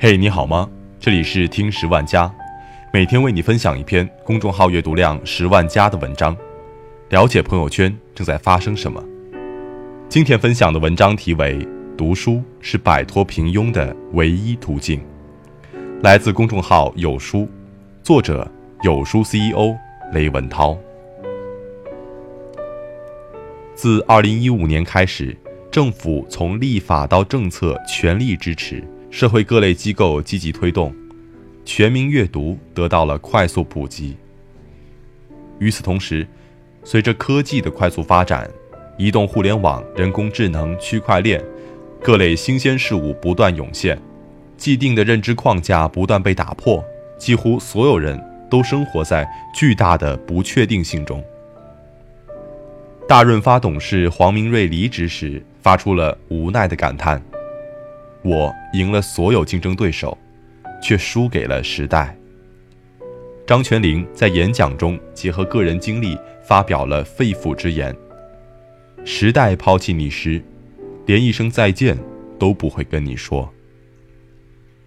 嘿，你好吗？这里是听十万加，每天为你分享一篇公众号阅读量十万加的文章，了解朋友圈正在发生什么。今天分享的文章题为《读书是摆脱平庸的唯一途径》，来自公众号有书，作者有书 CEO 雷文涛。自二零一五年开始，政府从立法到政策全力支持。社会各类机构积极推动，全民阅读得到了快速普及。与此同时，随着科技的快速发展，移动互联网、人工智能、区块链，各类新鲜事物不断涌现，既定的认知框架不断被打破，几乎所有人都生活在巨大的不确定性中。大润发董事黄明瑞离职时，发出了无奈的感叹。我赢了所有竞争对手，却输给了时代。张泉灵在演讲中结合个人经历发表了肺腑之言：“时代抛弃你时，连一声再见都不会跟你说。”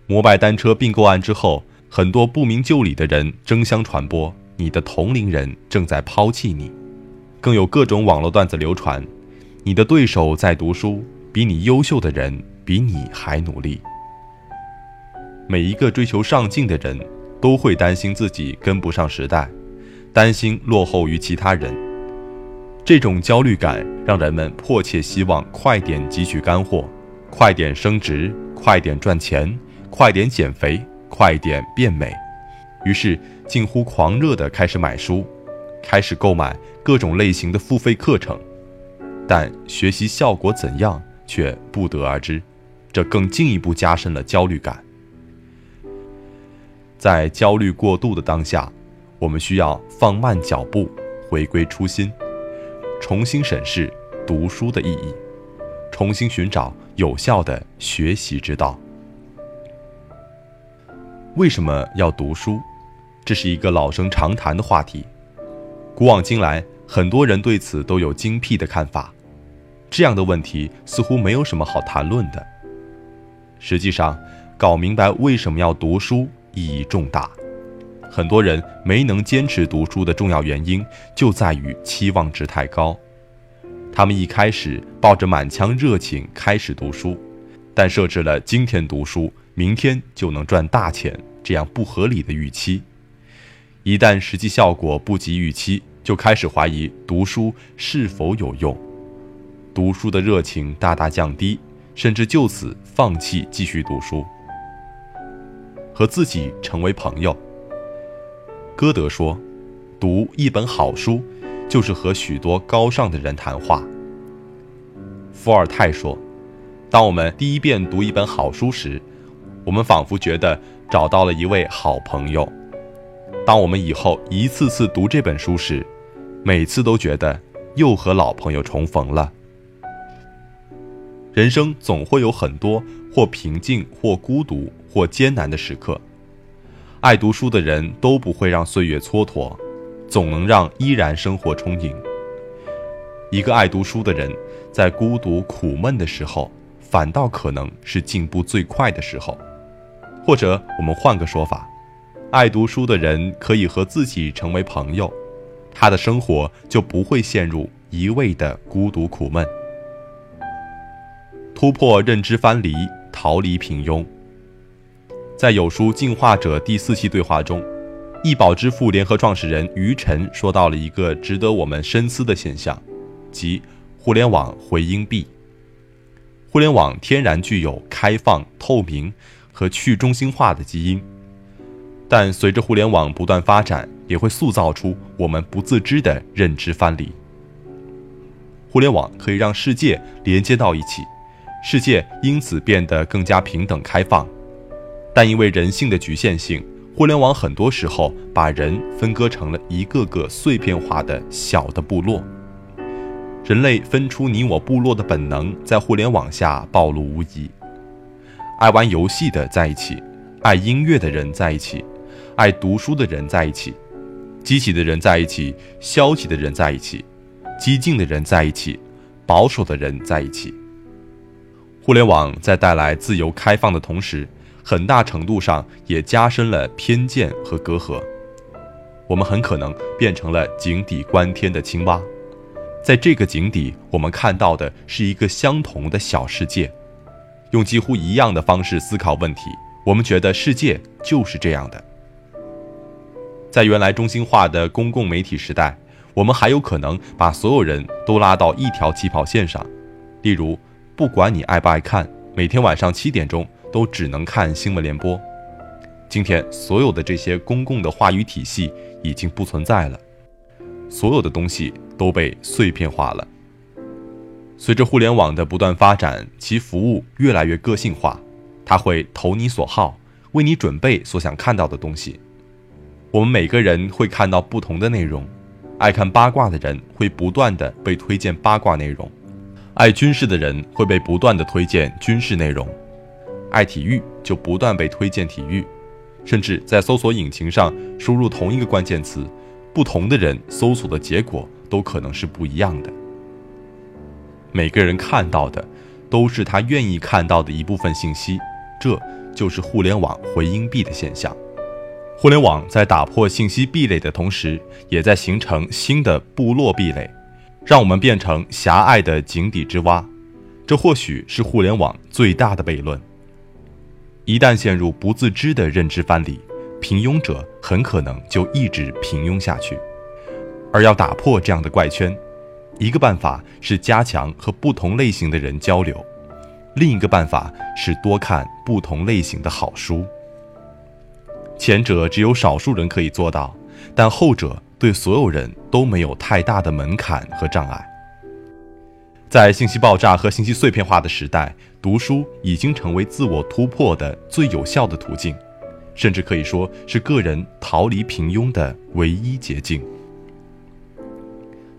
摩拜单车并购案之后，很多不明就里的人争相传播你的同龄人正在抛弃你，更有各种网络段子流传：你的对手在读书，比你优秀的人。比你还努力。每一个追求上进的人，都会担心自己跟不上时代，担心落后于其他人。这种焦虑感让人们迫切希望快点汲取干货，快点升职，快点赚钱，快点减肥，快点变美。于是，近乎狂热地开始买书，开始购买各种类型的付费课程，但学习效果怎样却不得而知。这更进一步加深了焦虑感。在焦虑过度的当下，我们需要放慢脚步，回归初心，重新审视读书的意义，重新寻找有效的学习之道。为什么要读书？这是一个老生常谈的话题。古往今来，很多人对此都有精辟的看法。这样的问题似乎没有什么好谈论的。实际上，搞明白为什么要读书意义重大。很多人没能坚持读书的重要原因，就在于期望值太高。他们一开始抱着满腔热情开始读书，但设置了今天读书，明天就能赚大钱这样不合理的预期。一旦实际效果不及预期，就开始怀疑读书是否有用，读书的热情大大降低。甚至就此放弃继续读书，和自己成为朋友。歌德说：“读一本好书，就是和许多高尚的人谈话。”伏尔泰说：“当我们第一遍读一本好书时，我们仿佛觉得找到了一位好朋友；当我们以后一次次读这本书时，每次都觉得又和老朋友重逢了。”人生总会有很多或平静、或孤独、或艰难的时刻。爱读书的人都不会让岁月蹉跎，总能让依然生活充盈。一个爱读书的人，在孤独苦闷的时候，反倒可能是进步最快的时候。或者，我们换个说法，爱读书的人可以和自己成为朋友，他的生活就不会陷入一味的孤独苦闷。突破认知藩篱，逃离平庸。在有书进化者第四期对话中，易宝支付联合创始人于晨说到了一个值得我们深思的现象，即互联网回音壁。互联网天然具有开放、透明和去中心化的基因，但随着互联网不断发展，也会塑造出我们不自知的认知藩篱。互联网可以让世界连接到一起。世界因此变得更加平等开放，但因为人性的局限性，互联网很多时候把人分割成了一个个碎片化的小的部落。人类分出你我部落的本能在互联网下暴露无遗。爱玩游戏的在一起，爱音乐的人在一起，爱读书的人在一起，积极的人在一起，消极的人在一起，激进的人在一起，保守的人在一起。互联网在带来自由开放的同时，很大程度上也加深了偏见和隔阂。我们很可能变成了井底观天的青蛙，在这个井底，我们看到的是一个相同的小世界，用几乎一样的方式思考问题，我们觉得世界就是这样的。在原来中心化的公共媒体时代，我们还有可能把所有人都拉到一条起跑线上，例如，不管你爱不爱看，每天晚上七点钟都只能看新闻联播。今天，所有的这些公共的话语体系已经不存在了，所有的东西都被碎片化了。随着互联网的不断发展，其服务越来越个性化，它会投你所好，为你准备所想看到的东西。我们每个人会看到不同的内容，爱看八卦的人会不断的被推荐八卦内容，爱军事的人会被不断的推荐军事内容，爱体育就不断被推荐体育。甚至在搜索引擎上输入同一个关键词，不同的人搜索的结果都可能是不一样的。每个人看到的都是他愿意看到的一部分信息，这就是互联网回音壁的现象。互联网在打破信息壁垒的同时，也在形成新的部落壁垒，让我们变成狭隘的井底之蛙。这或许是互联网最大的悖论。一旦陷入不自知的认知藩篱，平庸者很可能就一直平庸下去。而要打破这样的怪圈，一个办法是加强和不同类型的人交流，另一个办法是多看不同类型的好书。前者只有少数人可以做到，但后者对所有人都没有太大的门槛和障碍。在信息爆炸和信息碎片化的时代，读书已经成为自我突破的最有效的途径，甚至可以说是个人逃离平庸的唯一捷径。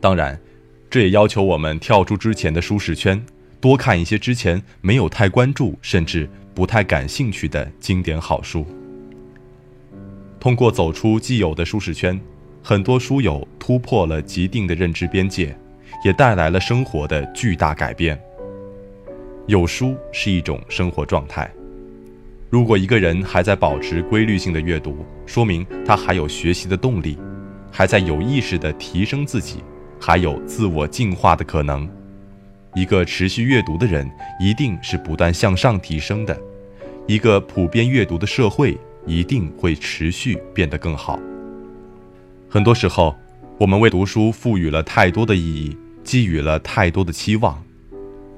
当然，这也要求我们跳出之前的舒适圈，多看一些之前没有太关注甚至不太感兴趣的经典好书。通过走出既有的舒适圈，很多书友突破了既定的认知边界。也带来了生活的巨大改变。有书是一种生活状态。如果一个人还在保持规律性的阅读，说明他还有学习的动力，还在有意识地提升自己，还有自我进化的可能。一个持续阅读的人，一定是不断向上提升的。一个普遍阅读的社会，一定会持续变得更好。很多时候，我们为读书赋予了太多的意义。寄予了太多的期望。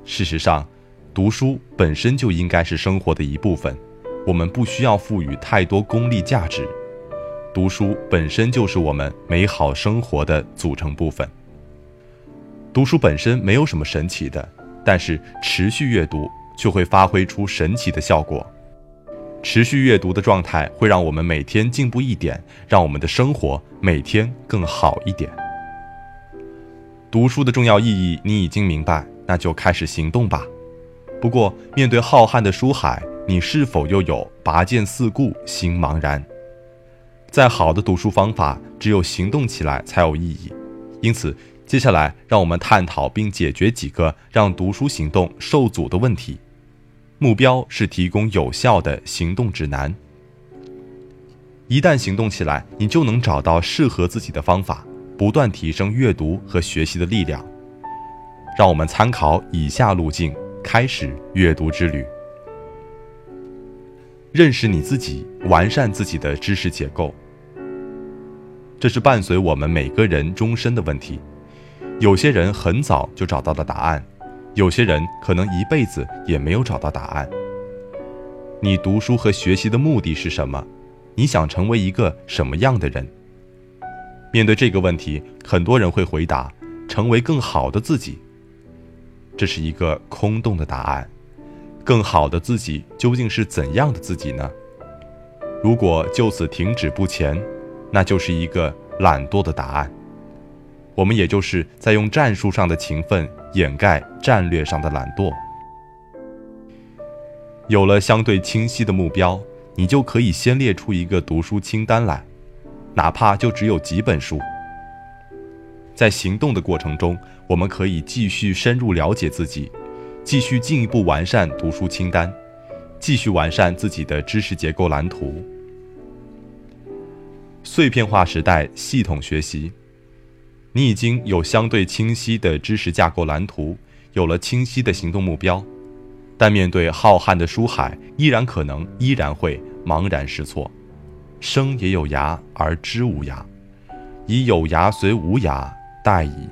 事实上，读书本身就应该是生活的一部分，我们不需要赋予太多功利价值。读书本身就是我们美好生活的组成部分。读书本身没有什么神奇的，但是持续阅读却会发挥出神奇的效果。持续阅读的状态会让我们每天进步一点，让我们的生活每天更好一点。读书的重要意义你已经明白，那就开始行动吧。不过，面对浩瀚的书海，你是否又有拔剑四顾心茫然？再好的读书方法，只有行动起来才有意义。因此，接下来让我们探讨并解决几个让读书行动受阻的问题。目标是提供有效的行动指南。一旦行动起来，你就能找到适合自己的方法。不断提升阅读和学习的力量。让我们参考以下路径，开始阅读之旅。认识你自己，完善自己的知识结构。这是伴随我们每个人终身的问题。有些人很早就找到了答案，有些人可能一辈子也没有找到答案。你读书和学习的目的是什么？你想成为一个什么样的人？面对这个问题，很多人会回答：“成为更好的自己。”这是一个空洞的答案。更好的自己究竟是怎样的自己呢？如果就此停止不前，那就是一个懒惰的答案。我们也就是在用战术上的勤奋掩盖战略上的懒惰。有了相对清晰的目标，你就可以先列出一个读书清单来。哪怕就只有几本书，在行动的过程中，我们可以继续深入了解自己，继续进一步完善读书清单，继续完善自己的知识结构蓝图。碎片化时代，系统学习。你已经有相对清晰的知识架构蓝图，有了清晰的行动目标，但面对浩瀚的书海，依然可能依然会茫然失措。生也有涯，而知无涯，以有涯随无涯，殆矣。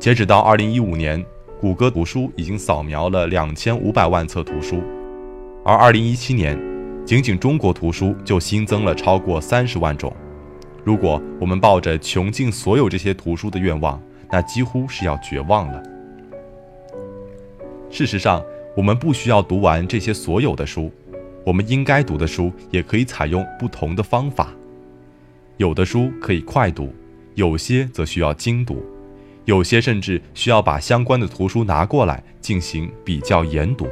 截止到二零一五年，谷歌图书已经扫描了两千五百万册图书，而二零一七年，仅仅中国图书就新增了超过三十万种。如果我们抱着穷尽所有这些图书的愿望，那几乎是要绝望了。事实上，我们不需要读完这些所有的书，我们应该读的书也可以采用不同的方法。有的书可以快读，有些则需要精读，有些甚至需要把相关的图书拿过来进行比较研读。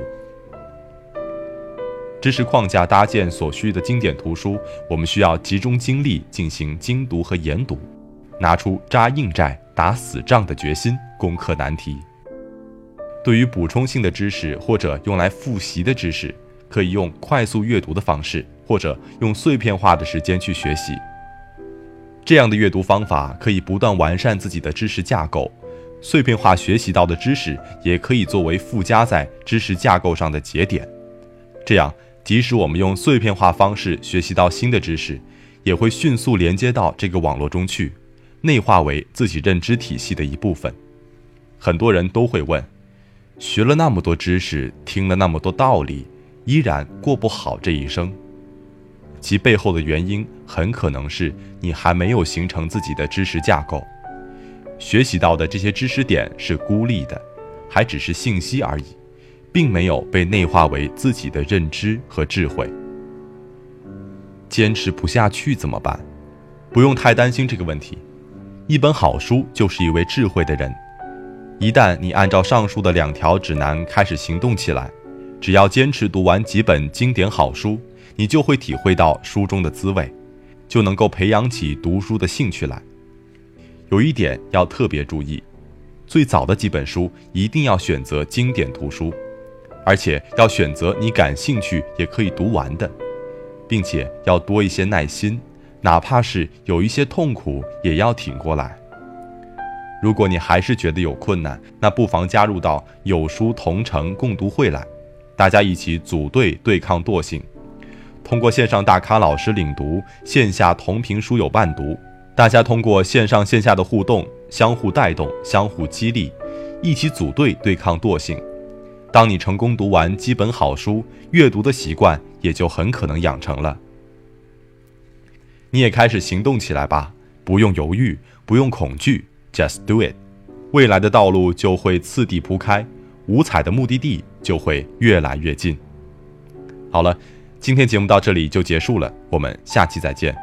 知识框架搭建所需的经典图书，我们需要集中精力进行精读和研读，拿出扎硬寨、打死仗的决心，攻克难题。对于补充性的知识或者用来复习的知识，可以用快速阅读的方式，或者用碎片化的时间去学习。这样的阅读方法可以不断完善自己的知识架构。碎片化学习到的知识，也可以作为附加在知识架构上的节点，这样。即使我们用碎片化方式学习到新的知识，也会迅速连接到这个网络中去，内化为自己认知体系的一部分。很多人都会问：学了那么多知识，听了那么多道理，依然过不好这一生？其背后的原因很可能是你还没有形成自己的知识架构，学习到的这些知识点是孤立的，还只是信息而已。并没有被内化为自己的认知和智慧。坚持不下去怎么办？不用太担心这个问题。一本好书就是一位智慧的人。一旦你按照上述的两条指南开始行动起来，只要坚持读完几本经典好书，你就会体会到书中的滋味，就能够培养起读书的兴趣来。有一点要特别注意：最早的几本书一定要选择经典图书。而且要选择你感兴趣也可以读完的，并且要多一些耐心，哪怕是有一些痛苦，也要挺过来。如果你还是觉得有困难，那不妨加入到有书同城共读会来，大家一起组队对抗惰性。通过线上大咖老师领读，线下同频书友伴读，大家通过线上线下的互动，相互带动，相互激励，一起组队对抗惰性。当你成功读完几本好书，阅读的习惯也就很可能养成了。你也开始行动起来吧，不用犹豫，不用恐惧，just do it，未来的道路就会次第铺开，五彩的目的地就会越来越近。好了，今天节目到这里就结束了，我们下期再见。